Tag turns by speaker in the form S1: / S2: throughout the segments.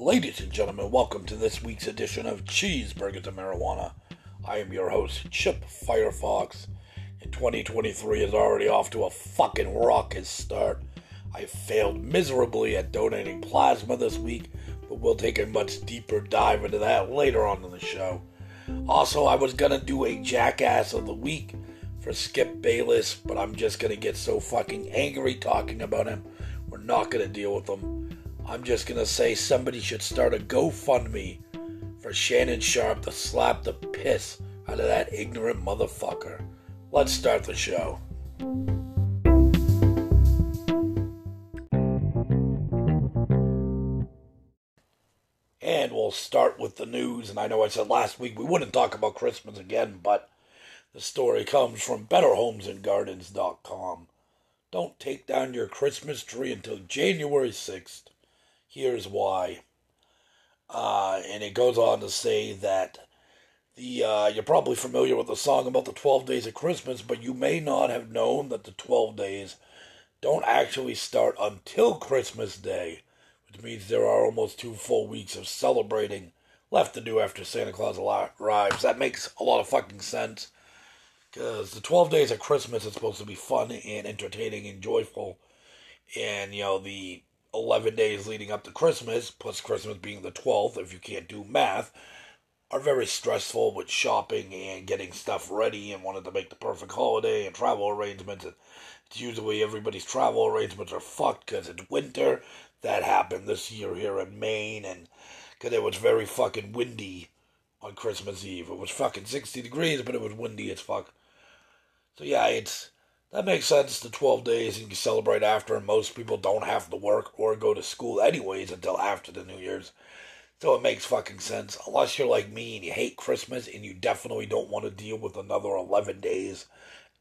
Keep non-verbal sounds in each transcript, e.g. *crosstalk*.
S1: Ladies and gentlemen, welcome to this week's edition of Cheeseburgers and Marijuana. I am your host, Chip Firefox, and 2023 is already off to a fucking raucous start. I failed miserably at donating plasma this week, but we'll take a much deeper dive into that later on in the show. Also, I was gonna do a jackass of the week for Skip Bayless, but I'm just gonna get so fucking angry talking about him. We're not gonna deal with him. I'm just gonna say somebody should start a GoFundMe for Shannon Sharpe to slap the piss out of that ignorant motherfucker. Let's start the show. And we'll start with the news. And I know I said last week we wouldn't talk about Christmas again, but the story comes from BetterHomesAndGardens.com. Don't take down your Christmas tree until January 6th. Here's why. Uh, and it goes on to say that the uh, you're probably familiar with the song about the 12 days of Christmas, but you may not have known that the 12 days don't actually start until Christmas Day, which means there are almost two full weeks of celebrating left to do after Santa Claus arrives. That makes a lot of fucking sense because the 12 days of Christmas is supposed to be fun and entertaining and joyful. And, you know, the 11 days leading up to Christmas, plus Christmas being the 12th, if you can't do math, are very stressful with shopping and getting stuff ready and wanting to make the perfect holiday and travel arrangements. And it's usually everybody's travel arrangements are fucked because it's winter. That happened this year here in Maine, and because it was very fucking windy on Christmas Eve. It was fucking 60 degrees, but it was windy as fuck. So yeah, it's that makes sense. The 12 days and you celebrate after, and most people don't have to work or go to school anyways until after the New Year's. So it makes fucking sense. Unless you're like me and you hate Christmas and you definitely don't want to deal with another 11 days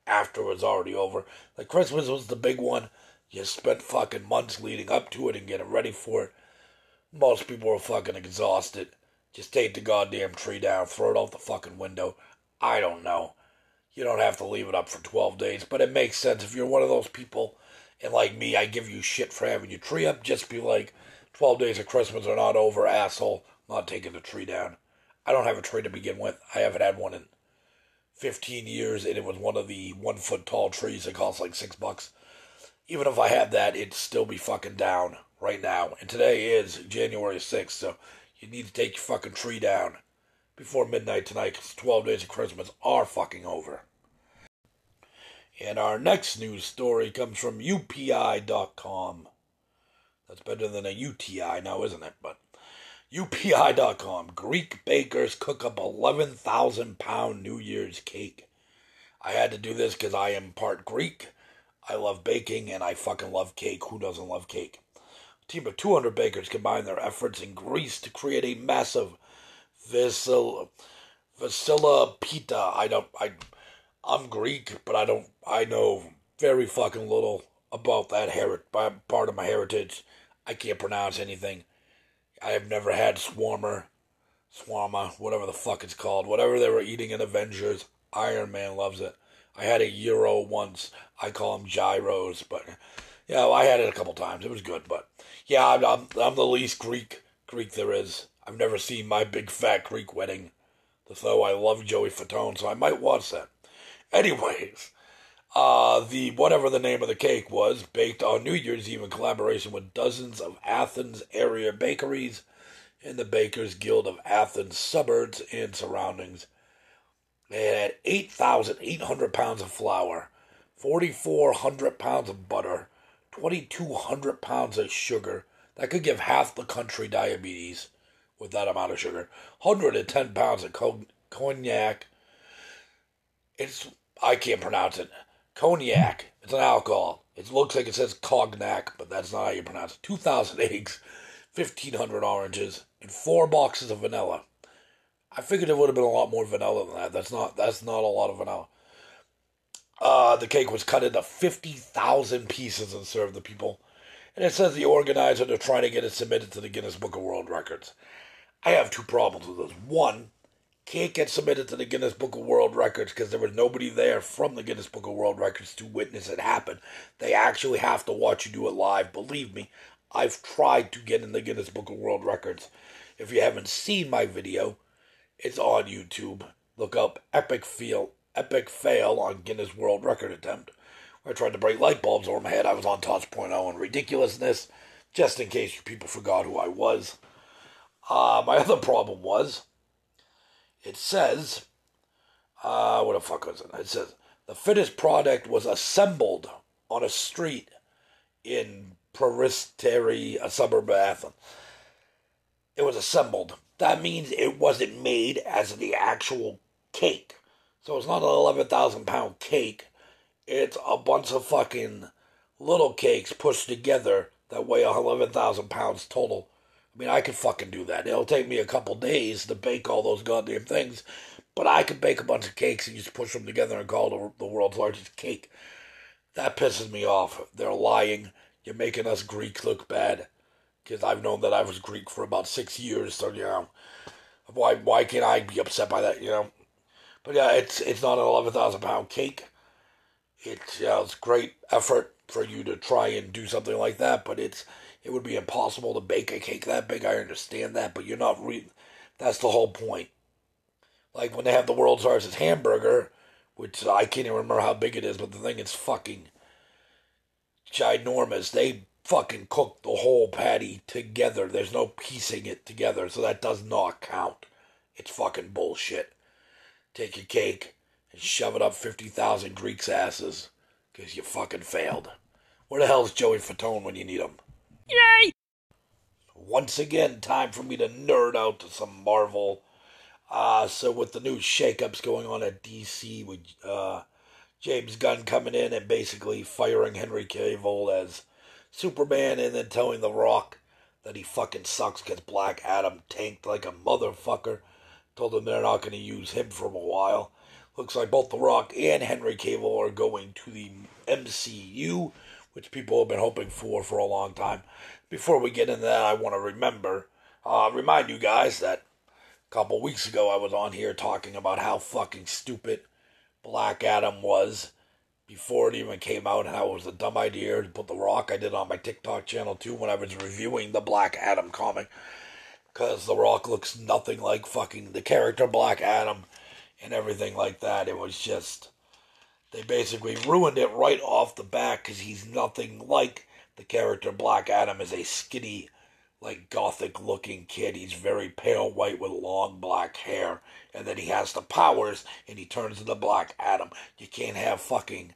S1: after it's already over. Like Christmas was the big one. You spent fucking months leading up to it and getting ready for it. Most people are fucking exhausted. Just take the goddamn tree down, throw it out the fucking window. I don't know you don't have to leave it up for 12 days. But it makes sense if you're one of those people, and like me, I give you shit for having your tree up. Just be like, 12 days of Christmas are not over, asshole. I'm not taking the tree down. I don't have a tree to begin with. I haven't had one in 15 years, and it was one of the one foot tall trees that cost like six bucks. Even if I had that, it'd still be fucking down right now. And today is January 6th, so you need to take your fucking tree down before midnight tonight because 12 days of Christmas are fucking over. And our next news story comes from UPI.com. That's better than a UTI now, isn't it? But UPI.com. Greek bakers cook up 11,000 pound New Year's cake. I had to do this because I am part Greek. I love baking and I fucking love cake. Who doesn't love cake? A team of 200 bakers combined their efforts in Greece to create a massive Vasila pita. I don't. I I'm Greek, but I don't. I know very fucking little about that heri- part of my heritage. I can't pronounce anything. I have never had swarmer, swarma, whatever the fuck it's called. Whatever they were eating in Avengers, Iron Man loves it. I had a gyro once. I call them gyros, but yeah, I had it a couple times. It was good, but yeah, I'm, I'm, I'm the least Greek Greek there is. I've never seen my big fat Greek wedding, though I love Joey Fatone, so I might watch that. Anyways, uh, the whatever the name of the cake was, baked on New Year's Eve in collaboration with dozens of Athens area bakeries in the Bakers Guild of Athens suburbs and surroundings. It had 8,800 pounds of flour, 4,400 pounds of butter, 2,200 pounds of sugar. That could give half the country diabetes with that amount of sugar. 110 pounds of cognac. It's I can't pronounce it. Cognac. It's an alcohol. It looks like it says cognac, but that's not how you pronounce it. 2,000 eggs, 1,500 oranges, and four boxes of vanilla. I figured it would have been a lot more vanilla than that. That's not that's not a lot of vanilla. Uh, the cake was cut into 50,000 pieces and served the people. And it says the organizer are trying to get it submitted to the Guinness Book of World Records. I have two problems with this. One, can't get submitted to the Guinness Book of World Records because there was nobody there from the Guinness Book of World Records to witness it happen. They actually have to watch you do it live. Believe me, I've tried to get in the Guinness Book of World Records. If you haven't seen my video, it's on YouTube. Look up Epic Fail, Epic Fail on Guinness World Record Attempt. I tried to break light bulbs over my head. I was on Tosh.0 and ridiculousness, just in case you people forgot who I was. Uh, my *laughs* other problem was, it says, uh, what the fuck was it? It says, the fittest product was assembled on a street in Peristeri, a suburb of Athens. It was assembled. That means it wasn't made as the actual cake. So it's not an 11,000 pound cake. It's a bunch of fucking little cakes pushed together that weigh 11,000 pounds total. I mean, I could fucking do that. It'll take me a couple days to bake all those goddamn things, but I could bake a bunch of cakes and just push them together and call it the world's largest cake. That pisses me off. They're lying. You're making us Greeks look bad. Because I've known that I was Greek for about six years, so, you know, why, why can't I be upset by that, you know? But yeah, it's it's not an 11,000 pound cake. It's, yeah, it's great effort for you to try and do something like that, but it's it would be impossible to bake a cake that big. I understand that, but you're not re- that's the whole point. Like when they have the world's largest hamburger, which I can't even remember how big it is, but the thing is fucking ginormous. They fucking cook the whole patty together. There's no piecing it together, so that does not count. It's fucking bullshit. Take your cake and shove it up 50,000 Greeks' asses because you fucking failed. Where the hell's Joey Fatone when you need him?
S2: Yay!
S1: Once again, time for me to nerd out to some Marvel. Uh, so with the new shakeups going on at DC, with uh, James Gunn coming in and basically firing Henry Cavill as Superman, and then telling The Rock that he fucking sucks because Black Adam tanked like a motherfucker. Told him they're not going to use him for a while. Looks like both The Rock and Henry Cavill are going to the MCU, which people have been hoping for for a long time. Before we get into that, I want to remember, uh, remind you guys that a couple weeks ago I was on here talking about how fucking stupid Black Adam was before it even came out and how it was a dumb idea to put The Rock. I did on my TikTok channel too when I was reviewing the Black Adam comic. Because The Rock looks nothing like fucking the character Black Adam and everything like that. It was just. They basically ruined it right off the bat because he's nothing like the character Black Adam is a skinny, like gothic looking kid. He's very pale white with long black hair. And then he has the powers and he turns into Black Adam. You can't have fucking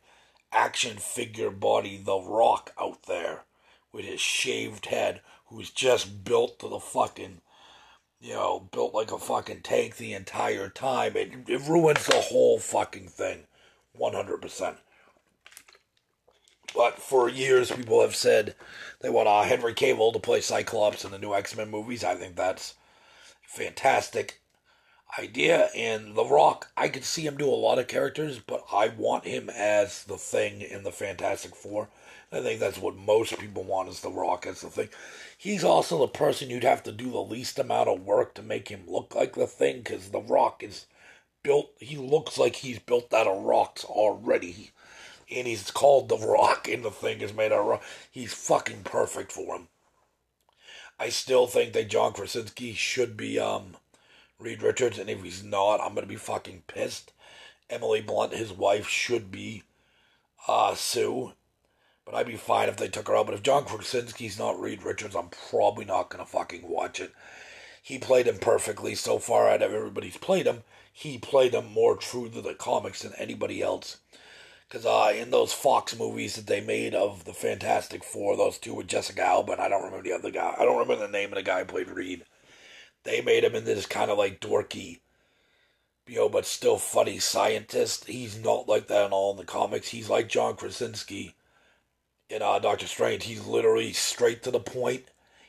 S1: action figure body The Rock out there with his shaved head who's just built to the fucking you know, built like a fucking tank the entire time. It, it ruins the whole fucking thing. 100%. But for years, people have said they want uh, Henry Cavill to play Cyclops in the new X Men movies. I think that's fantastic idea. And The Rock, I could see him do a lot of characters, but I want him as the thing in the Fantastic Four. I think that's what most people want is The Rock as the thing. He's also the person you'd have to do the least amount of work to make him look like the thing, because The Rock is built, he looks like he's built out of rocks already. And he's called The Rock, and the thing is made out of rock. He's fucking perfect for him. I still think that John Krasinski should be um, Reed Richards, and if he's not, I'm gonna be fucking pissed. Emily Blunt, his wife, should be uh, Sue, but I'd be fine if they took her out. But if John Krasinski's not Reed Richards, I'm probably not gonna fucking watch it. He played him perfectly so far out of everybody's played him. He played him more true to the comics than anybody else. Because uh, in those Fox movies that they made of the Fantastic Four, those two with Jessica Alba, and I don't remember the other guy. I don't remember the name of the guy who played Reed. They made him into this kind of like dorky, you know, but still funny scientist. He's not like that in all in the comics. He's like John Krasinski in uh, Doctor Strange. He's literally straight to the point.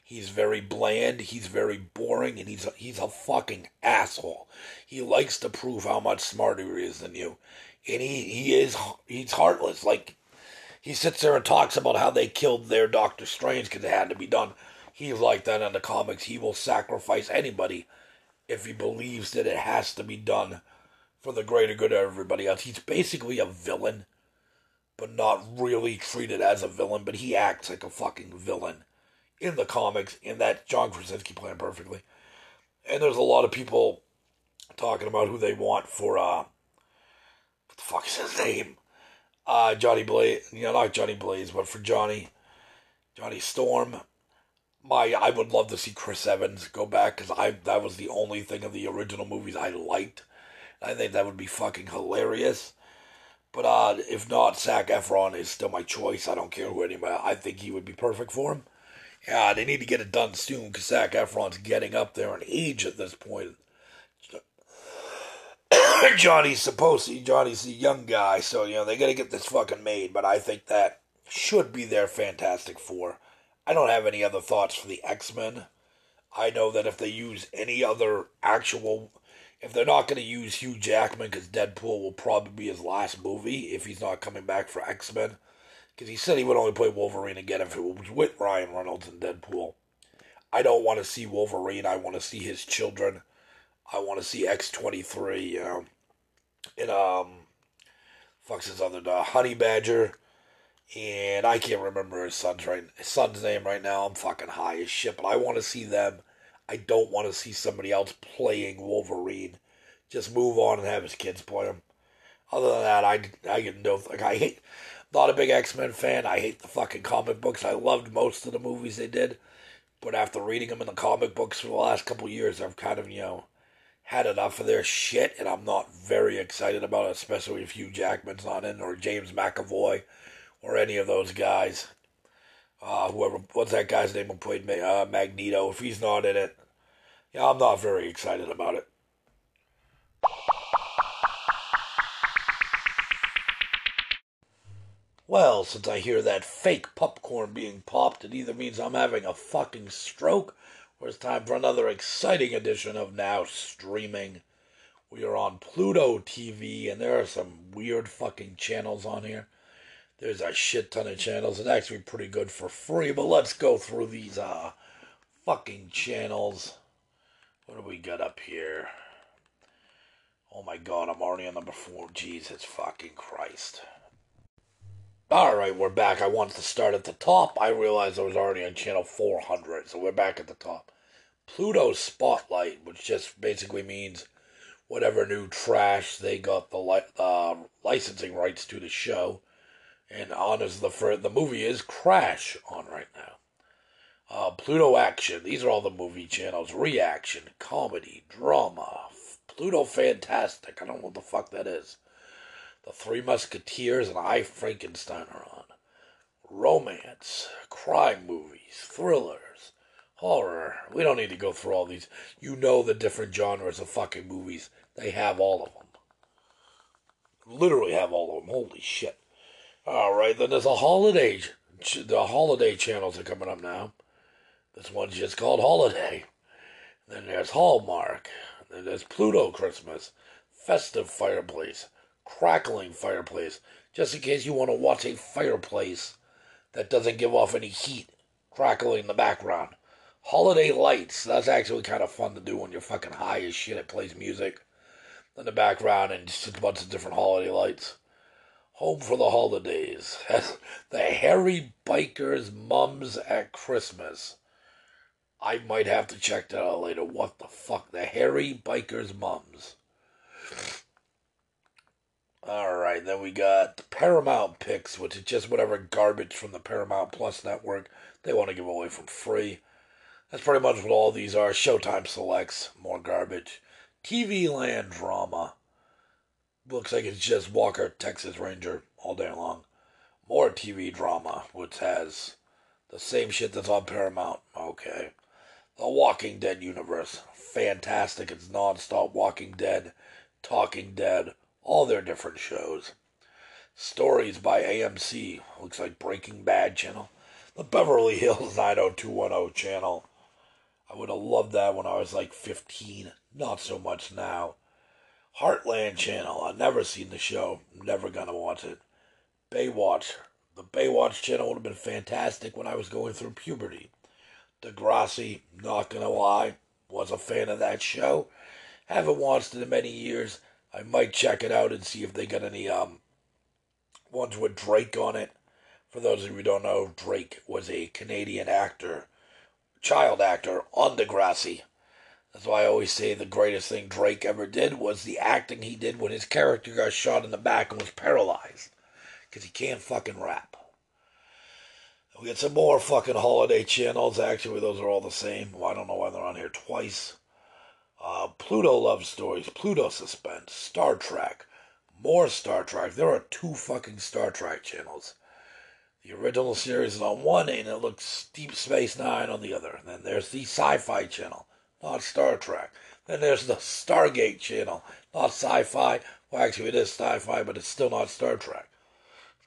S1: He's very bland. He's very boring, and he's a, he's a fucking asshole. He likes to prove how much smarter he is than you, and he he is he's heartless. Like he sits there and talks about how they killed their Doctor Strange because it had to be done. He's like that in the comics. He will sacrifice anybody if he believes that it has to be done for the greater good of everybody else. He's basically a villain, but not really treated as a villain, but he acts like a fucking villain in the comics, and that John Krasinski playing perfectly. And there's a lot of people talking about who they want for uh what the fuck is his name? Uh Johnny Blaze you know, not Johnny Blaze, but for Johnny Johnny Storm. My I would love to see Chris Evans go back because I that was the only thing of the original movies I liked. I think that would be fucking hilarious. But uh, if not, Zac Efron is still my choice. I don't care who anybody. I think he would be perfect for him. Yeah, they need to get it done soon because Zac Efron's getting up there in age at this point. *clears throat* Johnny's supposed to. Johnny's a young guy, so you know they got to get this fucking made. But I think that should be their Fantastic Four. I don't have any other thoughts for the X Men. I know that if they use any other actual, if they're not going to use Hugh Jackman, because Deadpool will probably be his last movie if he's not coming back for X Men, because he said he would only play Wolverine again if it was with Ryan Reynolds and Deadpool. I don't want to see Wolverine. I want to see his children. I want to see X twenty three. You know, and um, fuck's his other dog, Honey Badger and I can't remember his son's right his son's name right now. I'm fucking high as shit, but I want to see them. I don't want to see somebody else playing Wolverine. Just move on and have his kids play him. Other than that, I I get no like I hate. Not a big X Men fan. I hate the fucking comic books. I loved most of the movies they did, but after reading them in the comic books for the last couple years, I've kind of you know had enough of their shit, and I'm not very excited about it, especially if Hugh Jackman's not in or James McAvoy or any of those guys. Uh, whoever, what's that guy's name who played uh, Magneto? If he's not in it, yeah, I'm not very excited about it. Well, since I hear that fake popcorn being popped, it either means I'm having a fucking stroke or it's time for another exciting edition of Now Streaming. We are on Pluto TV, and there are some weird fucking channels on here. There's a shit ton of channels. It's actually pretty good for free, but let's go through these uh fucking channels. What do we got up here? Oh my god, I'm already on number four. Jesus fucking Christ. Alright, we're back. I wanted to start at the top. I realized I was already on channel 400, so we're back at the top. Pluto Spotlight, which just basically means whatever new trash they got the li- uh, licensing rights to the show and honors the for the movie is Crash on right now. Uh, Pluto Action. These are all the movie channels. Reaction, comedy, drama, Pluto Fantastic. I don't know what the fuck that is. The Three Musketeers and I Frankenstein are on. Romance, crime movies, thrillers, horror. We don't need to go through all these. You know the different genres of fucking movies. They have all of them. Literally have all of them. Holy shit. All right, then there's a holiday. The holiday channels are coming up now. This one's just called Holiday. Then there's Hallmark. Then there's Pluto Christmas, Festive Fireplace, Crackling Fireplace. Just in case you want to watch a fireplace that doesn't give off any heat, crackling in the background. Holiday Lights. That's actually kind of fun to do when you're fucking high as shit. It plays music in the background and just a bunch of different holiday lights. Home for the Holidays. *laughs* the Hairy Bikers Mums at Christmas. I might have to check that out later. What the fuck? The Hairy Bikers Mums. Alright, then we got the Paramount Picks, which is just whatever garbage from the Paramount Plus network they want to give away for free. That's pretty much what all these are. Showtime selects, more garbage. TV Land drama looks like it's just Walker, Texas Ranger all day long. More TV drama, which has the same shit that's on Paramount. Okay. The Walking Dead universe. Fantastic. It's non-stop Walking Dead, Talking Dead, all their different shows. Stories by AMC. Looks like Breaking Bad channel. The Beverly Hills 90210 channel. I would have loved that when I was like 15. Not so much now. Heartland Channel. I've never seen the show. Never gonna watch it. Baywatch. The Baywatch channel would have been fantastic when I was going through puberty. Degrassi, not gonna lie, was a fan of that show. Haven't watched it in many years. I might check it out and see if they got any um ones with Drake on it. For those of you who don't know, Drake was a Canadian actor child actor on Degrassi. That's why I always say the greatest thing Drake ever did was the acting he did when his character got shot in the back and was paralyzed. Because he can't fucking rap. We get some more fucking holiday channels. Actually, those are all the same. I don't know why they're on here twice. Uh, Pluto Love Stories, Pluto Suspense, Star Trek, more Star Trek. There are two fucking Star Trek channels. The original series is on one, and it looks Deep Space Nine on the other. And then there's the Sci Fi channel not Star Trek. Then there's the Stargate channel, not sci-fi. Well, actually, it is sci-fi, but it's still not Star Trek.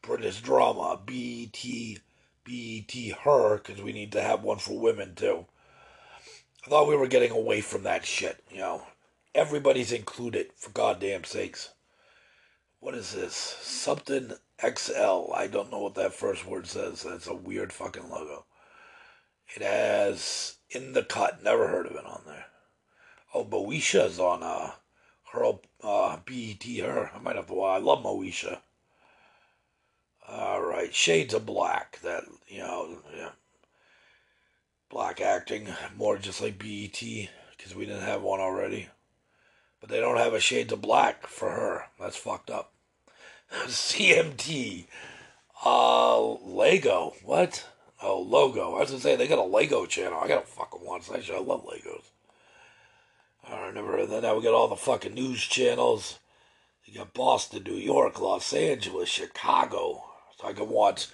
S1: British drama, BET, BET her, because we need to have one for women too. I thought we were getting away from that shit, you know. Everybody's included, for goddamn sakes. What is this? Something XL. I don't know what that first word says. That's a weird fucking logo. It has in the cut. Never heard of it on there. Oh, Moesha's on uh her uh BET her. I might have to. Well, I love Moesha. All right, Shades of Black. That you know, yeah. Black acting more just like BET because we didn't have one already. But they don't have a Shades of Black for her. That's fucked up. *laughs* CMT. Uh, Lego. What? Oh, logo. I was gonna say they got a Lego channel. I gotta fucking watch that shit. I love Legos. I never heard that. Now we got all the fucking news channels. You got Boston, New York, Los Angeles, Chicago. So I can watch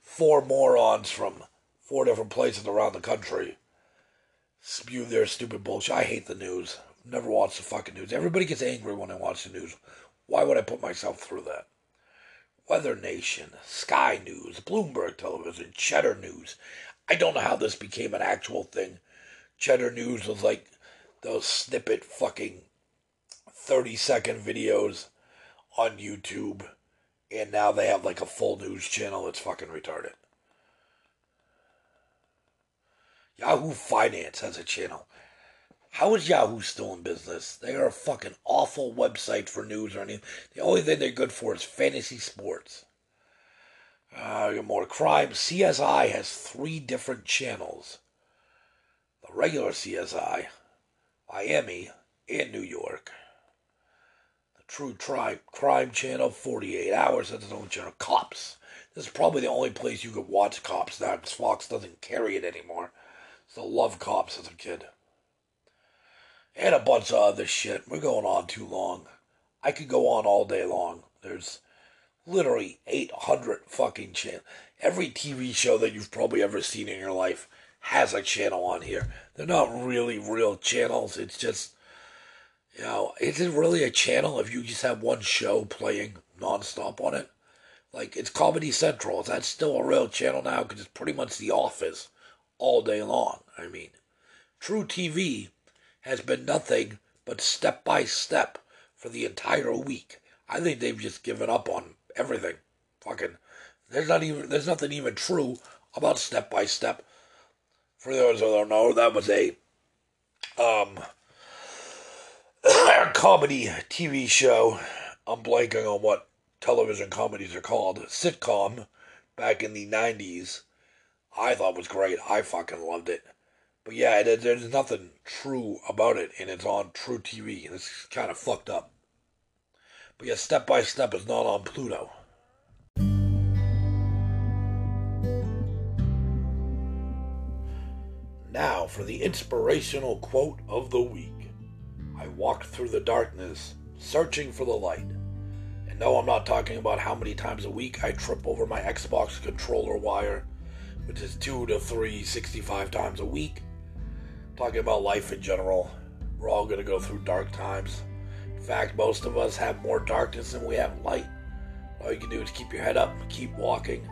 S1: four morons from four different places around the country spew their stupid bullshit. I hate the news. Never watch the fucking news. Everybody gets angry when I watch the news. Why would I put myself through that? Weather Nation, Sky News, Bloomberg Television, Cheddar News. I don't know how this became an actual thing. Cheddar News was like those snippet fucking 30 second videos on YouTube. And now they have like a full news channel. It's fucking retarded. Yahoo Finance has a channel. How is Yahoo still in business? They are a fucking awful website for news or anything. The only thing they're good for is fantasy sports. Uh, more crime. CSI has three different channels. The regular CSI, Miami, and New York. The True Crime Crime Channel, 48 hours. That's its own channel. Cops. This is probably the only place you could watch Cops now because Fox doesn't carry it anymore. So love Cops as a kid and a bunch of other shit. We're going on too long. I could go on all day long. There's literally 800 fucking channels. Every TV show that you've probably ever seen in your life has a channel on here. They're not really real channels. It's just, you know, is it really a channel if you just have one show playing nonstop on it? Like, it's Comedy Central. Is that still a real channel now? Because it's pretty much The Office all day long. I mean, truTV has been nothing but step by step for the entire week. I think they've just given up on everything. Fucking, there's not even there's nothing even true about step by step. For those who don't know, that was a um *coughs* comedy TV show. I'm blanking on what television comedies are called. Sitcom back in the 90s. I thought was great. I fucking loved it. But yeah, it, there's nothing true about it, and it's on truTV. It's kind of fucked up. But yeah, Step by Step is not on Pluto. Now for the inspirational quote of the week. I walked through the darkness, searching for the light. And no, I'm not talking about how many times a week I trip over my Xbox controller wire, which is two to three, 65 times a week talking about life in general. We're all going to go through dark times. In fact, most of us have more darkness than we have light. All you can do is keep your head up, keep walking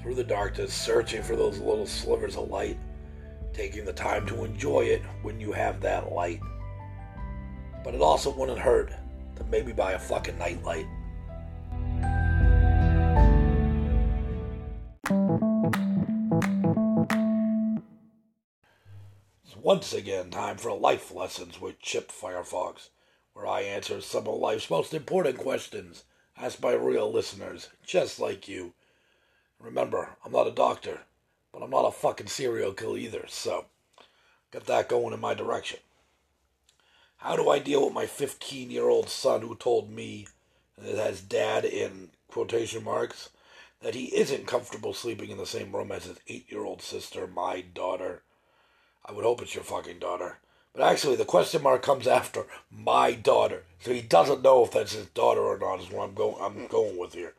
S1: through the darkness, searching for those little slivers of light, taking the time to enjoy it when you have that light. But it also wouldn't hurt to maybe buy a fucking nightlight. Once again time for Life Lessons with Chip Firefox, where I answer some of life's most important questions asked by real listeners, just like you. Remember, I'm not a doctor, but I'm not a fucking serial killer either, so get that going in my direction. How do I deal with my 15 year old son who told me, it has dad in quotation marks, that he isn't comfortable sleeping in the same room as his eight year old sister, my daughter? I would hope it's your fucking daughter. But actually, the question mark comes after my daughter, so he doesn't know if that's his daughter or not. Is what I'm going. I'm going with here.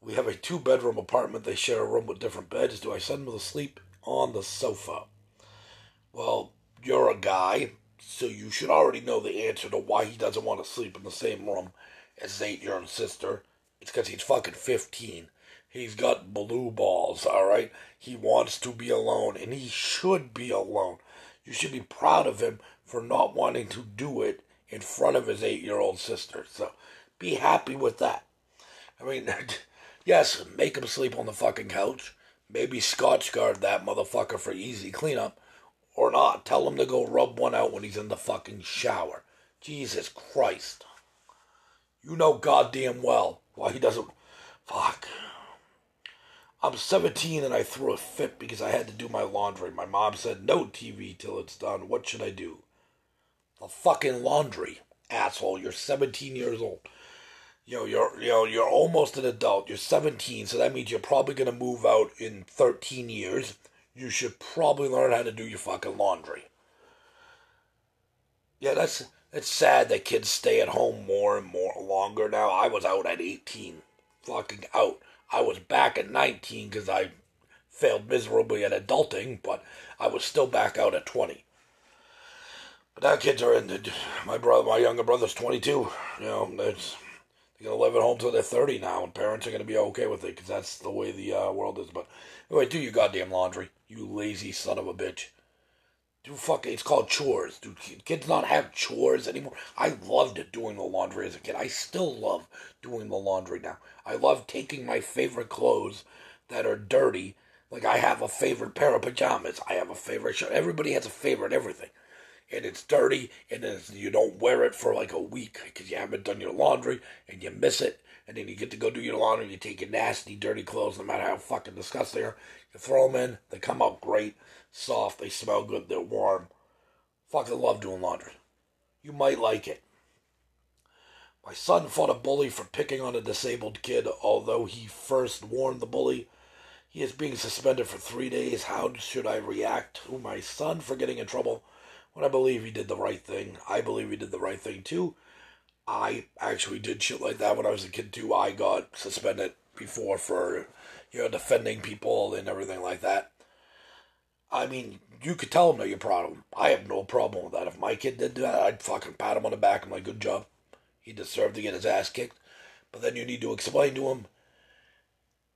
S1: We have a two bedroom apartment. They share a room with different beds. Do I send them to sleep on the sofa? Well, you're a guy, so you should already know the answer to why he doesn't want to sleep in the same room as his eight year old sister. It's because he's fucking 15. He's got blue balls, alright? He wants to be alone, and he should be alone. You should be proud of him for not wanting to do it in front of his eight year old sister. So be happy with that. I mean, *laughs* yes, make him sleep on the fucking couch. Maybe Scotch guard that motherfucker for easy cleanup. Or not. Tell him to go rub one out when he's in the fucking shower. Jesus Christ. You know goddamn well why he doesn't. Fuck. I'm 17 and I threw a fit because I had to do my laundry. My mom said, no TV till it's done. What should I do? The fucking laundry, asshole. You're 17 years old. You know, you're, you know, you're almost an adult. You're 17, so that means you're probably going to move out in 13 years. You should probably learn how to do your fucking laundry. Yeah, that's, it's sad that kids stay at home more and more longer now. I was out at 18. Fucking out. I was back at 19 because I failed miserably at adulting, but I was still back out at 20. But now kids are in the, my brother, my younger brother's 22. You know, it's, they're gonna live at home till they're 30 now, and parents are gonna be okay with it because that's the way the uh, world is. But anyway, do your goddamn laundry, you lazy son of a bitch. Do fucking, it's called chores. Do kids not have chores anymore? I loved doing the laundry as a kid. I still love doing the laundry now. I love taking my favorite clothes that are dirty. Like I have a favorite pair of pajamas. I have a favorite shirt. Everybody has a favorite everything. And it's dirty, and it's, you don't wear it for like a week because you haven't done your laundry and you miss it. And then you get to go do your laundry, and you take your nasty, dirty clothes, no matter how fucking disgusting they are. You throw them in, they come out great soft, they smell good, they're warm. Fucking love doing laundry. You might like it. My son fought a bully for picking on a disabled kid, although he first warned the bully. He is being suspended for three days. How should I react to my son for getting in trouble when I believe he did the right thing? I believe he did the right thing too. I actually did shit like that when I was a kid too. I got suspended before for, you know, defending people and everything like that. I mean, you could tell him that you're proud of him. I have no problem with that. If my kid did that, I'd fucking pat him on the back and like, good job. He deserved to get his ass kicked. But then you need to explain to him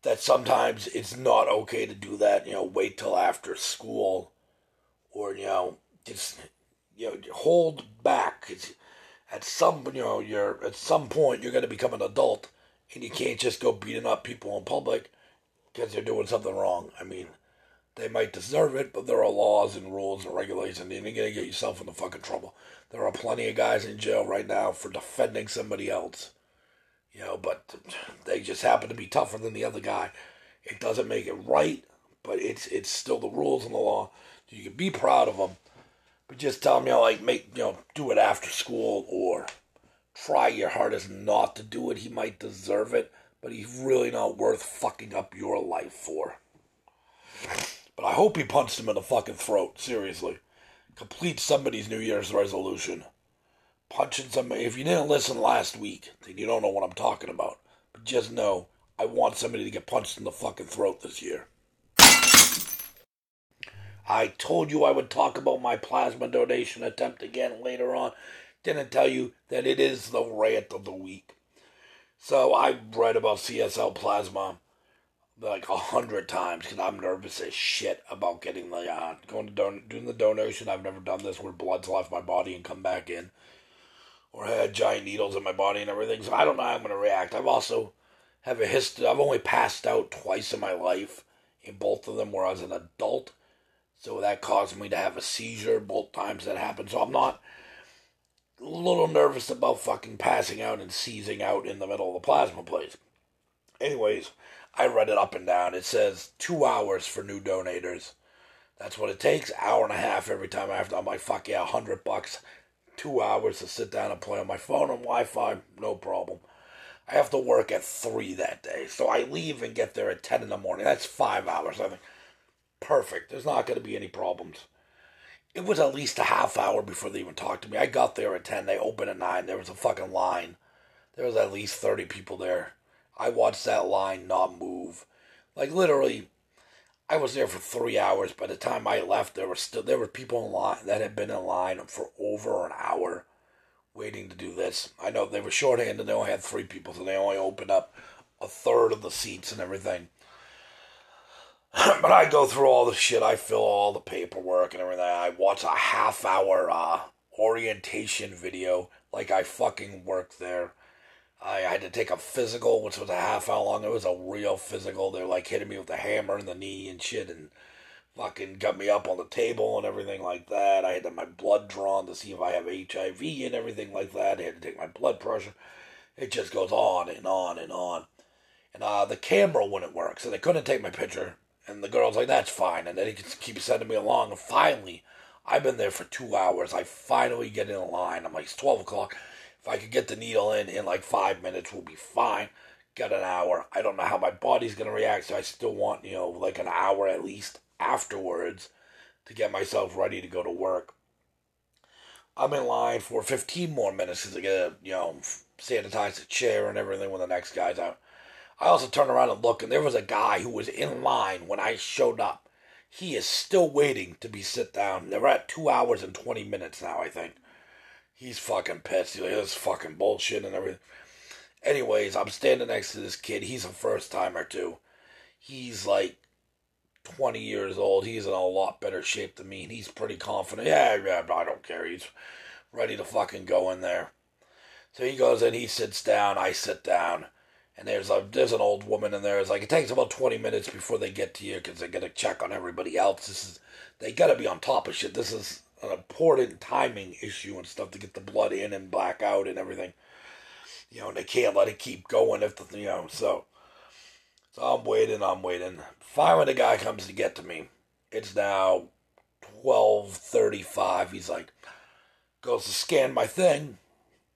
S1: that sometimes it's not okay to do that. You know, wait till after school, or you know, just you know, hold back. It's, at some you know, you're at some point you're going to become an adult, and you can't just go beating up people in public because they're doing something wrong. I mean they might deserve it, but there are laws and rules and regulations, and you're gonna get yourself into fucking trouble. There are plenty of guys in jail right now for defending somebody else, you know, but they just happen to be tougher than the other guy. It doesn't make it right, but it's it's still the rules and the law. You can be proud of them, but just tell them, you know, like make you know, do it after school or try your hardest not to do it. He might deserve it, but he's really not worth fucking up your life for. But I hope he punched him in the fucking throat. Seriously. Complete somebody's New Year's resolution. Punching somebody. If you didn't listen last week, then you don't know what I'm talking about. But just know, I want somebody to get punched in the fucking throat this year. I told you I would talk about my plasma donation attempt again later on. Didn't tell you that it is the rant of the week. So I read about CSL plasma like a hundred times because I'm nervous as shit about getting the uh, going to don- doing the donation. I've never done this where blood's left my body and come back in, or had giant needles in my body and everything. So I don't know how I'm gonna react. I've also have a history. I've only passed out twice in my life. In both of them where I was an adult, so that caused me to have a seizure both times that happened. So I'm not a little nervous about fucking passing out and seizing out in the middle of the plasma place. Anyways, I read it up and down. It says two hours for new donators. That's what it takes. Hour and a half every time I have to. I'm like, fuck yeah, hundred bucks, two hours to sit down and play on my phone and Wi-Fi, no problem. I have to work at three that day, so I leave and get there at ten in the morning. That's five hours. I think perfect. There's not going to be any problems. It was at least a half hour before they even talked to me. I got there at ten. They opened at nine. There was a fucking line. There was at least thirty people there. I watched that line not move. Like literally, I was there for three hours. By the time I left, there were still there were people in line that had been in line for over an hour, waiting to do this. I know they were shorthanded. They only had three people, so they only opened up a third of the seats and everything. *clears throat* but I go through all the shit. I fill all the paperwork and everything. I watch a half hour uh, orientation video like I fucking work there. I had to take a physical, which was a half hour long. It was a real physical. They're like hitting me with a hammer in the knee and shit and fucking got me up on the table and everything like that. I had to have my blood drawn to see if I have HIV and everything like that. I had to take my blood pressure. It just goes on and on and on. And uh, the camera wouldn't work, so they couldn't take my picture. And the girl's like, that's fine. And then he keeps sending me along. And finally, I've been there for two hours. I finally get in line. I'm like, it's 12 o'clock. If I could get the needle in in like five minutes, we'll be fine. Got an hour. I don't know how my body's gonna react, so I still want you know like an hour at least afterwards to get myself ready to go to work. I'm in line for 15 more minutes to get you know sanitize the chair and everything when the next guy's out. I also turn around and look, and there was a guy who was in line when I showed up. He is still waiting to be sit down. They're at two hours and 20 minutes now, I think. He's fucking pissed. He's like, this fucking bullshit and everything. Anyways, I'm standing next to this kid. He's a first timer too. He's like 20 years old. He's in a lot better shape than me, and he's pretty confident. Yeah, yeah, I don't care. He's ready to fucking go in there. So he goes in, he sits down, I sit down, and there's a there's an old woman in there. It's like it takes about 20 minutes before they get to you because they got to check on everybody else. This is they got to be on top of shit. This is an important timing issue and stuff to get the blood in and black out and everything. You know, and they can't let it keep going if the you know so. So I'm waiting, I'm waiting. Finally, the guy comes to get to me. It's now twelve thirty-five. He's like, goes to scan my thing.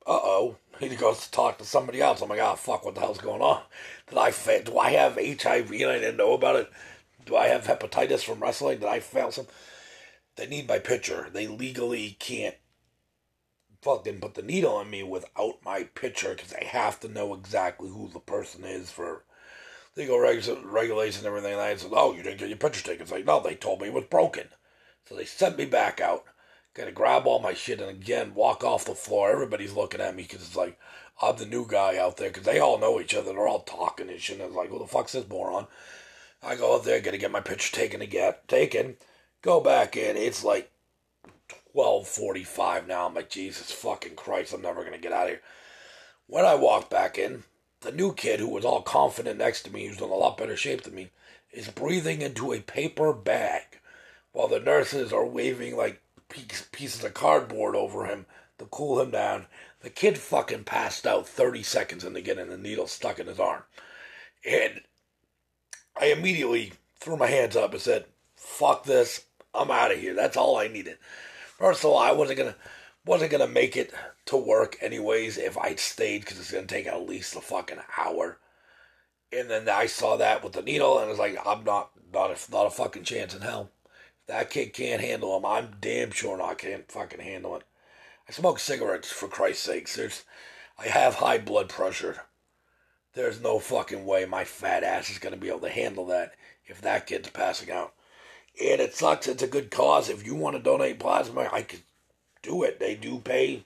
S1: Uh oh. *laughs* He goes to talk to somebody else. I'm like, oh fuck, what the hell's going on? Did I? Do I have HIV and I didn't know about it? Do I have hepatitis from wrestling? Did I fail some? They need my picture. They legally can't fucking put the needle in me without my picture because they have to know exactly who the person is for legal reg- regulations and everything. And I said, "Oh, you didn't get your picture taken." It's like, no, they told me it was broken, so they sent me back out. Got to grab all my shit and again walk off the floor. Everybody's looking at me because it's like I'm the new guy out there because they all know each other. They're all talking and shit. And it's like, who the fuck's this moron? I go out there, got to get my picture taken again, taken. Go back in. It's like 12:45 now. I'm like, Jesus fucking Christ, I'm never gonna get out of here. When I walk back in, the new kid who was all confident next to me, who's in a lot better shape than me, is breathing into a paper bag, while the nurses are waving like pieces of cardboard over him to cool him down. The kid fucking passed out 30 seconds into getting the needle stuck in his arm. And I immediately threw my hands up and said, fuck this. I'm out of here. That's all I needed. First of all, I wasn't gonna wasn't gonna make it to work anyways if I'd stayed because it's gonna take at least a fucking hour. And then I saw that with the needle, and I was like, I'm not not a, not a fucking chance in hell. If that kid can't handle him, I'm damn sure not can't fucking handle it. I smoke cigarettes for Christ's sakes. There's, I have high blood pressure. There's no fucking way my fat ass is gonna be able to handle that if that kid's passing out and it sucks. It's a good cause. If you want to donate plasma, I could do it. They do pay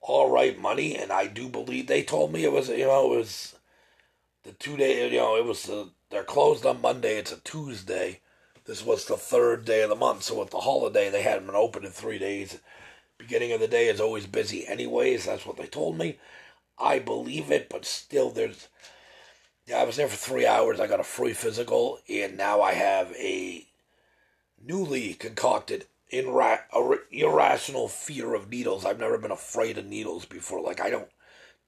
S1: all right money, and I do believe they told me it was you know it was the two day you know it was the, they're closed on Monday. It's a Tuesday. This was the third day of the month, so with the holiday they hadn't been open in three days. Beginning of the day is always busy, anyways. That's what they told me. I believe it, but still, there's. Yeah, I was there for three hours. I got a free physical, and now I have a newly concocted irra- irrational fear of needles. I've never been afraid of needles before. Like I don't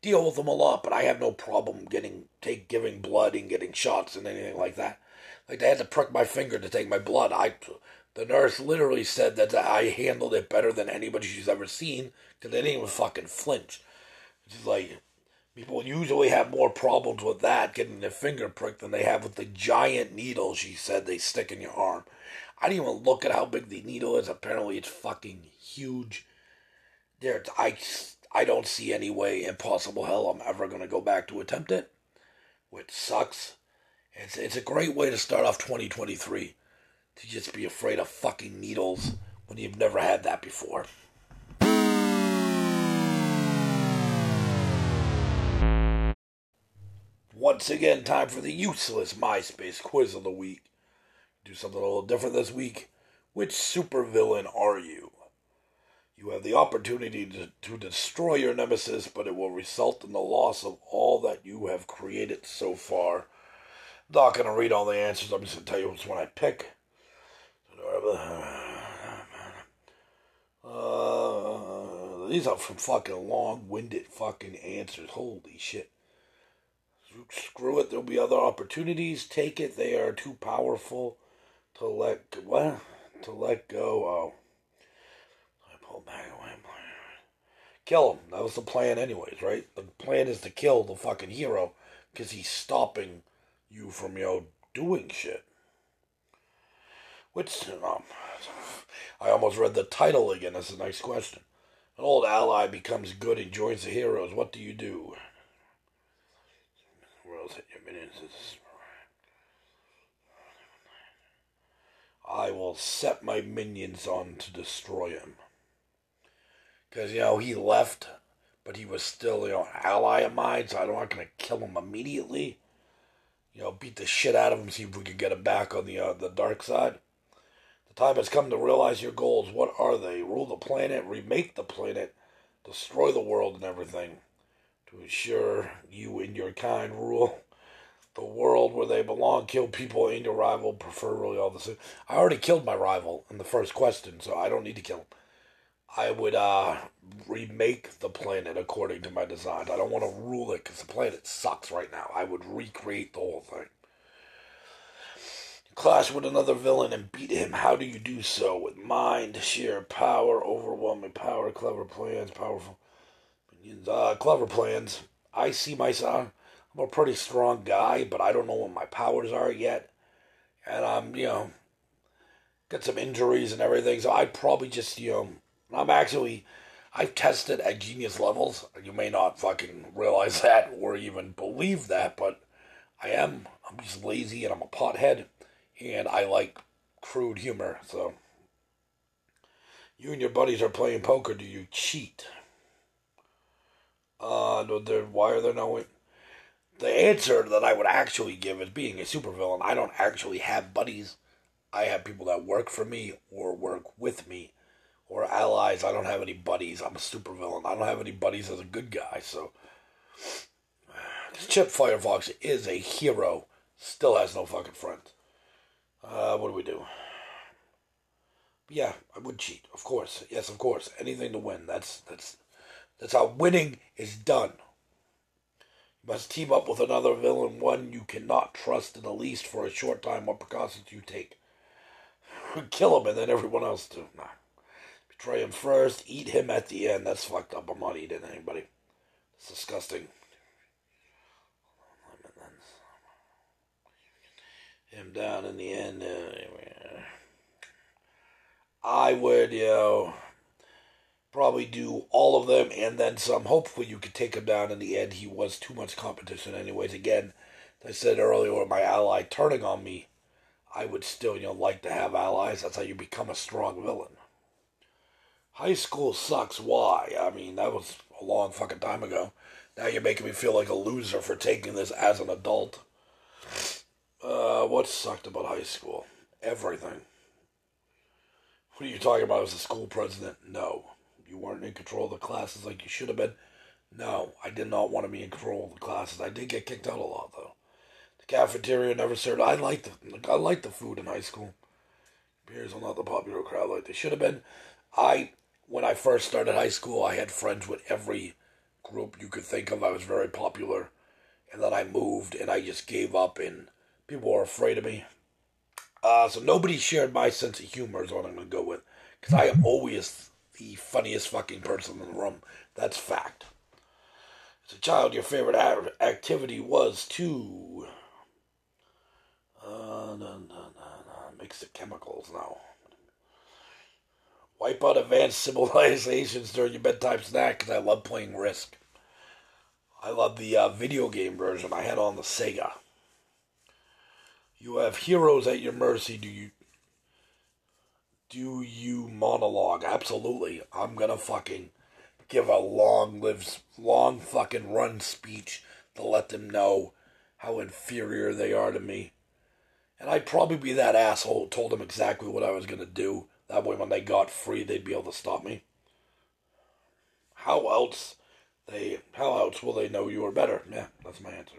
S1: deal with them a lot, but I have no problem getting take giving blood and getting shots and anything like that. Like they had to prick my finger to take my blood. I the nurse literally said that I handled it better than anybody she's ever seen because they didn't even fucking flinch. She's like, people usually have more problems with that, getting their finger pricked, than they have with the giant needle she said they stick in your arm. I didn't even look at how big the needle is. Apparently, it's fucking huge. There, I, I don't see any way in possible hell I'm ever going to go back to attempt it, which sucks. It's, it's a great way to start off 2023 to just be afraid of fucking needles when you've never had that before. Once again, time for the useless MySpace quiz of the week. Do something a little different this week. Which supervillain are you? You have the opportunity to, to destroy your nemesis, but it will result in the loss of all that you have created so far. Not going to read all the answers. I'm just going to tell you which one I pick. Uh, these are from fucking long-winded fucking answers. Holy shit. Screw it. There'll be other opportunities. Take it. They are too powerful to let what to let go. Oh, I pull back away. Kill him. That was the plan, anyways, right? The plan is to kill the fucking hero because he's stopping you from you know doing shit. Which um, *laughs* I almost read the title again. That's a nice question. An old ally becomes good and joins the heroes. What do you do? World's hit your minions. I will set my minions on to destroy him. Because, you know, he left, but he was still, you know, an ally of mine, so I'm not going to kill him immediately. You know, beat the shit out of him, see if we can get him back on the, uh, the dark side. The time has come to realize your goals. What are they? Rule the planet, remake the planet, destroy the world and everything to ensure you and your kind rule the world where they belong, kill people and your rival, preferably all the same. I already killed my rival in the first question, so I don't need to kill him. I would uh, remake the planet according to my designs. I don't want to rule it because the planet sucks right now. I would recreate the whole thing. Clash with another villain and beat him. How do you do so? With mind, sheer power, overwhelming power, clever plans, powerful uh, clever plans. I see myself I'm a pretty strong guy, but I don't know what my powers are yet. And I'm, you know, got some injuries and everything. So I'd probably just, you know, I'm actually, I've tested at genius levels. You may not fucking realize that or even believe that, but I am. I'm just lazy and I'm a pothead. And I like crude humor. So you and your buddies are playing poker. Do you cheat? Uh, no, why are there no the answer that I would actually give is being a supervillain. I don't actually have buddies. I have people that work for me or work with me or allies. I don't have any buddies. I'm a supervillain. I don't have any buddies as a good guy. So, *sighs* Chip Firefox is a hero. Still has no fucking friends. Uh, what do we do? Yeah, I would cheat, of course. Yes, of course. Anything to win. That's that's that's how winning is done must team up with another villain, one you cannot trust in the least for a short time. What precautions you take? *laughs* Kill him and then everyone else too. Nah. Betray him first, eat him at the end. That's fucked up. I'm not eating anybody. It's disgusting. Him down in the end. Uh, I would, you know probably do all of them and then some. Hopefully, you could take him down in the end. He was too much competition, anyways. Again, I said earlier, with my ally turning on me, I would still, you know, like to have allies. That's how you become a strong villain. High school sucks. Why? I mean, that was a long fucking time ago. Now you're making me feel like a loser for taking this as an adult. Uh, what sucked about high school? Everything. What are you talking about as a school president? No. You weren't in control of the classes like you should have been. No, I did not want to be in control of the classes. I did get kicked out a lot though. The cafeteria never served. I liked the I liked the food in high school. Beers are not the popular crowd like they should have been. I when I first started high school, I had friends with every group you could think of. I was very popular. And then I moved and I just gave up and people were afraid of me. Uh, so nobody shared my sense of humor is what I'm going to go with. Because I am *laughs* always the funniest fucking person in the room. That's fact. As a child, your favorite activity was to uh, no, no, no, mix the chemicals now. Wipe out advanced *laughs* civilizations during your bedtime snack because I love playing Risk. I love the uh, video game version I had on the Sega. You have heroes at your mercy. Do you do you monologue? Absolutely. I'm gonna fucking give a long live long fucking run speech to let them know how inferior they are to me. And I'd probably be that asshole told them exactly what I was gonna do. That way when they got free they'd be able to stop me. How else they how else will they know you are better? Yeah, that's my answer.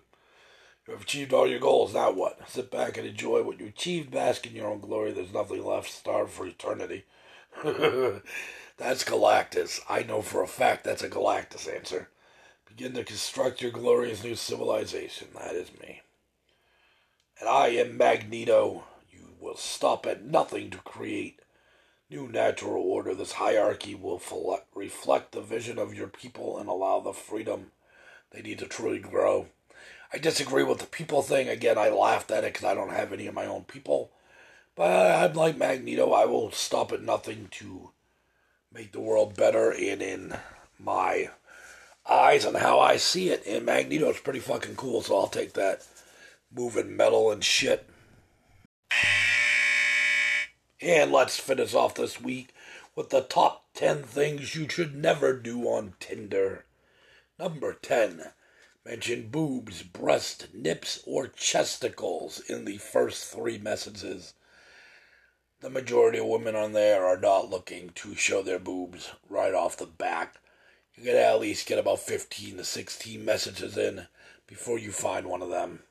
S1: You have achieved all your goals, now what? Sit back and enjoy what you achieved, bask in your own glory. There's nothing left, starve for eternity. *laughs* that's Galactus. I know for a fact that's a Galactus answer. Begin to construct your glorious new civilization. That is me. And I am Magneto. You will stop at nothing to create new natural order. This hierarchy will reflect the vision of your people and allow the freedom they need to truly grow. I disagree with the people thing. Again, I laughed at it because I don't have any of my own people. But I'm like Magneto. I will stop at nothing to make the world better and in my eyes and how I see it. And Magneto's pretty fucking cool, so I'll take that. Moving metal and shit. And let's finish off this week with the top 10 things you should never do on Tinder. Number 10. Mention boobs, breast, nips, or chesticles in the first three messages. The majority of women on there are not looking to show their boobs right off the back. You gotta at least get about 15 to 16 messages in before you find one of them.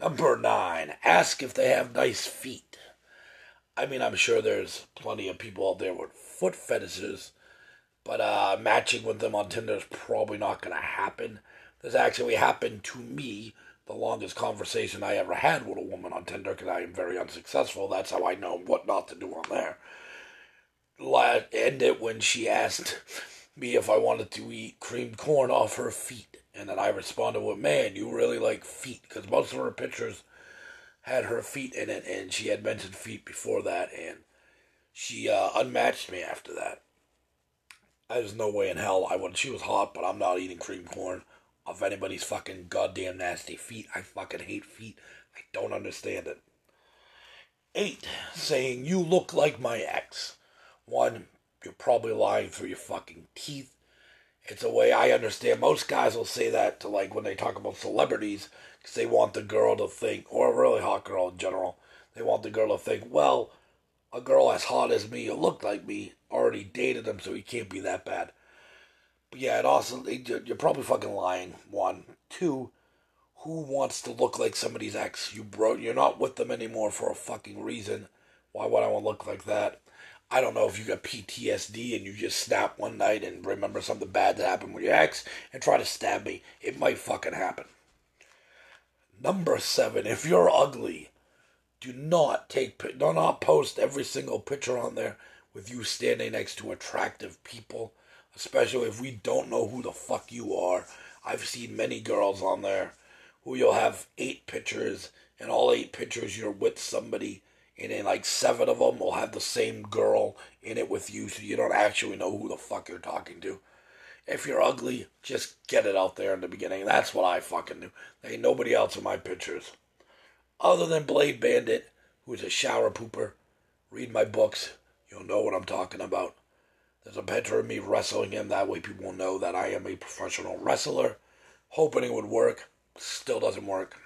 S1: Number 9. Ask if they have nice feet. I mean, I'm sure there's plenty of people out there with foot fetishes, but uh, matching with them on Tinder is probably not going to happen. This actually happened to me, the longest conversation I ever had with a woman on Tinder, because I am very unsuccessful. That's how I know what not to do on there. End it when she asked me if I wanted to eat creamed corn off her feet. And then I responded with, man, you really like feet, because most of her pictures had her feet in it, and she had mentioned feet before that, and she uh, unmatched me after that. There's no way in hell I would. She was hot, but I'm not eating cream corn off anybody's fucking goddamn nasty feet. I fucking hate feet. I don't understand it. Eight, saying you look like my ex. One, you're probably lying through your fucking teeth. It's a way I understand. Most guys will say that to like when they talk about celebrities because they want the girl to think, or a really hot girl in general, they want the girl to think, well, a girl as hot as me, who looked like me, already dated him, so he can't be that bad. Yeah, it also, you're probably fucking lying. One. Two, who wants to look like somebody's ex? You bro, you're not with them anymore for a fucking reason. Why would I want to look like that? I don't know if you got PTSD and you just snap one night and remember something bad that happened with your ex and try to stab me. It might fucking happen. Number seven, if you're ugly, do not take do not post every single picture on there with you standing next to attractive people, especially if we don't know who the fuck you are. I've seen many girls on there who you'll have eight pictures, and all eight pictures you're with somebody, and then like seven of them will have the same girl in it with you, so you don't actually know who the fuck you're talking to. If you're ugly, just get it out there in the beginning. That's what I fucking do. There ain't nobody else in my pictures. Other than Blade Bandit, who's a shower pooper. Read my books. You'll know what I'm talking about. There's a picture of me wrestling him. That way people know that I am a professional wrestler. Hoping it would work. Still doesn't work.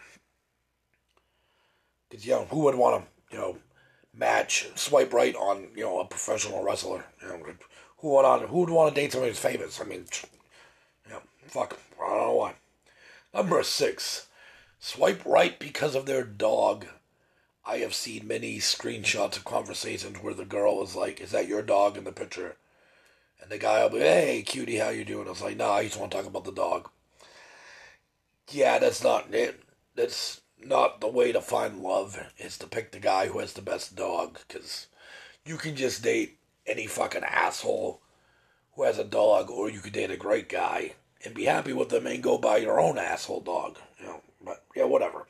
S1: Because, you know, who would want to, you know, match, swipe right on, you know, a professional wrestler? You know, who would who would want to date somebody who's famous? I mean, yeah, fuck, I don't know why. Number six, swipe right because of their dog. I have seen many screenshots of conversations where the girl is like, "Is that your dog in the picture?" And the guy will be, hey, cutie, how you doing? I was like, no, I just want to talk about the dog. Yeah, that's not it. That's not the way to find love, is to pick the guy who has the best dog. Because you can just date any fucking asshole who has a dog, or you could date a great guy and be happy with them and go buy your own asshole dog. You know, but yeah, whatever.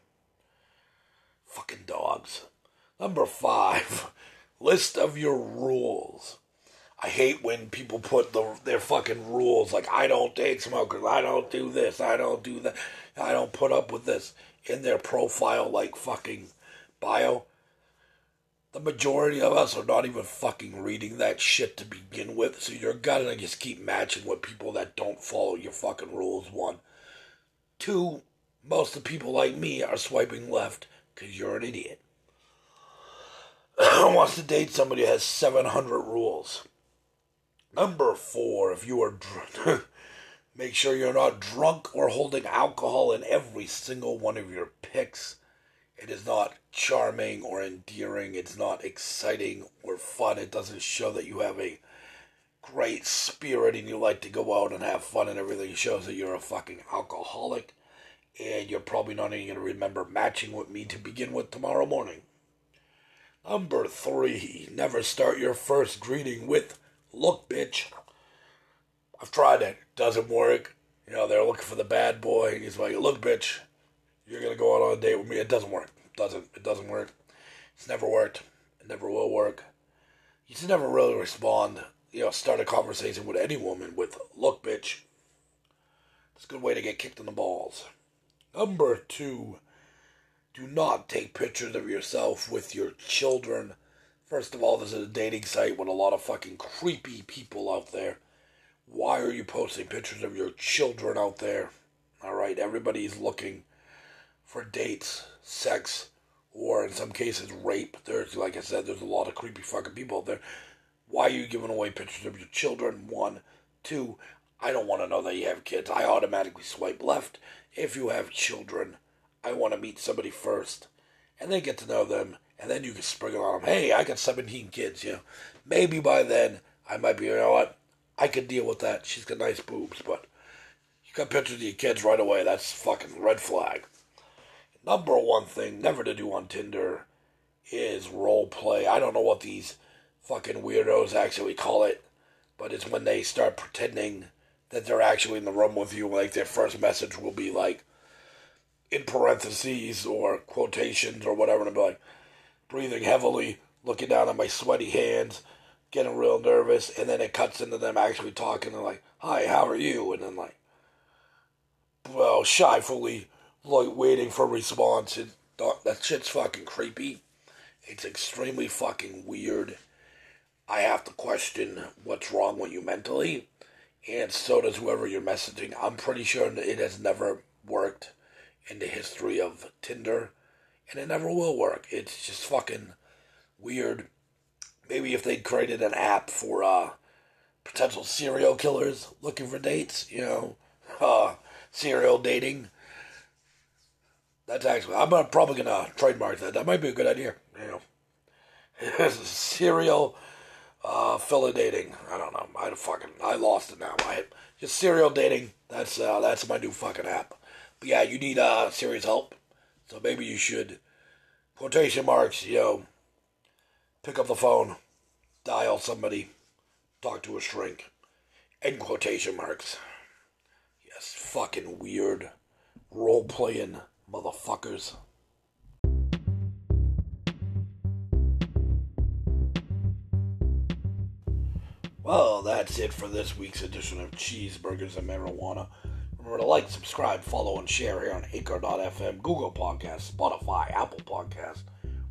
S1: Fucking dogs. Number five, *laughs* list of your rules. I hate when people put the, their fucking rules like I don't date smokers, I don't do this, I don't do that, I don't put up with this in their profile like fucking bio. The majority of us are not even fucking reading that shit to begin with, so you're gonna just keep matching with people that don't follow your fucking rules. One. Two, most of the people like me are swiping left because you're an idiot. *clears throat* Wants to date somebody who has 700 rules. Number four, if you are dr- *laughs* make sure you're not drunk or holding alcohol in every single one of your pics. It is not charming or endearing. It's not exciting or fun. It doesn't show that you have a great spirit and you like to go out and have fun and everything. It shows that you're a fucking alcoholic and you're probably not even going to remember matching with me to begin with tomorrow morning. Number three, never start your first greeting with, look, bitch. I've tried it. Doesn't work. You know, they're looking for the bad boy, he's like, look, bitch, you're going to go out on a date with me. It doesn't work. It doesn't. It doesn't work. It's never worked. It never will work. You should never really respond, you know, start a conversation with any woman with, look, bitch. It's a good way to get kicked in the balls. Number two, do not take pictures of yourself with your children. First of all, this is a dating site with a lot of fucking creepy people out there. Why are you posting pictures of your children out there? Alright, everybody's looking for dates, sex, or in some cases rape. There's, like I said, there's a lot of creepy fucking people out there. Why are you giving away pictures of your children? One. Two, I don't want to know that you have kids. I automatically swipe left. If you have children, I want to meet somebody first and then get to know them. And then you can sprinkle on them, hey, I got 17 kids, you know. Maybe by then I might be, you know what? I could deal with that. She's got nice boobs, but you got pictures of your kids right away. That's fucking red flag. Number one thing never to do on Tinder is role play. I don't know what these fucking weirdos actually call it, but it's when they start pretending that they're actually in the room with you. Like their first message will be like in parentheses or quotations or whatever, and be like breathing heavily, looking down at my sweaty hands, getting real nervous, and then it cuts into them actually talking. They're like, "Hi, how are you?" And then like, well, shyfully like waiting for response. And that shit's fucking creepy. It's extremely fucking weird. I have to question what's wrong with you mentally, and so does whoever you're messaging. I'm pretty sure it has never worked in the history of Tinder, and it never will work. It's just fucking weird. Maybe if they created an app for uh, potential serial killers looking for dates, you know, *laughs* uh, serial dating that's actually I'm probably gonna trademark that. That might be a good idea. You know, *laughs* serial uh, filler dating. I don't know. I fucking I lost it now. I just serial dating. That's uh, that's my new fucking app. But yeah, you need uh serious help. So maybe you should quotation marks. You know, pick up the phone, dial somebody, talk to a shrink, end quotation marks. Yes, fucking weird role playing motherfuckers. Well, that's it for this week's edition of Cheeseburgers and Marijuana. Remember to like, subscribe, follow, and share here on Anchor.fm, Google Podcasts, Spotify, Apple Podcasts,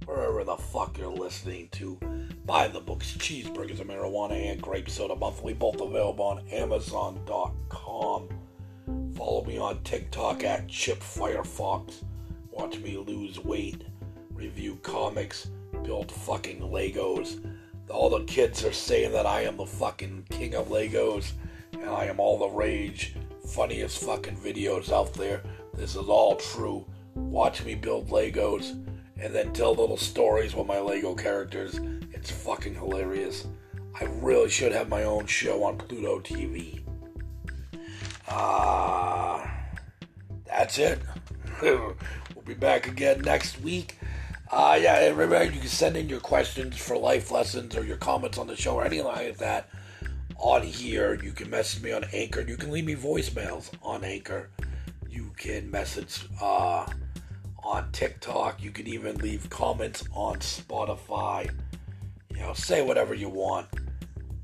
S1: wherever the fuck you're listening to. Buy the books Cheeseburgers and Marijuana and Grape Soda Monthly, both available on Amazon.com. Follow me on TikTok at Chip Firefox. Watch me lose weight, review comics, build fucking Legos. All the kids are saying that I am the fucking king of Legos and I am all the rage. Funniest fucking videos out there. This is all true. Watch me build Legos and then tell little stories with my Lego characters. It's fucking hilarious. I really should have my own show on Pluto TV. Uh, that's it. *laughs* we'll be back again next week. Uh, yeah, remember you can send in your questions for life lessons or your comments on the show or anything like that on here. You can message me on Anchor. You can leave me voicemails on Anchor. You can message uh, on TikTok. You can even leave comments on Spotify. You know, say whatever you want.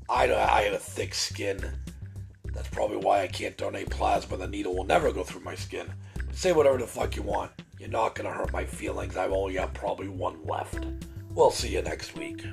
S1: I, I have a thick skin. That's probably why I can't donate plasma. The needle will never go through my skin. But say whatever the fuck you want. You're not gonna hurt my feelings. I've only got probably one left. We'll see you next week.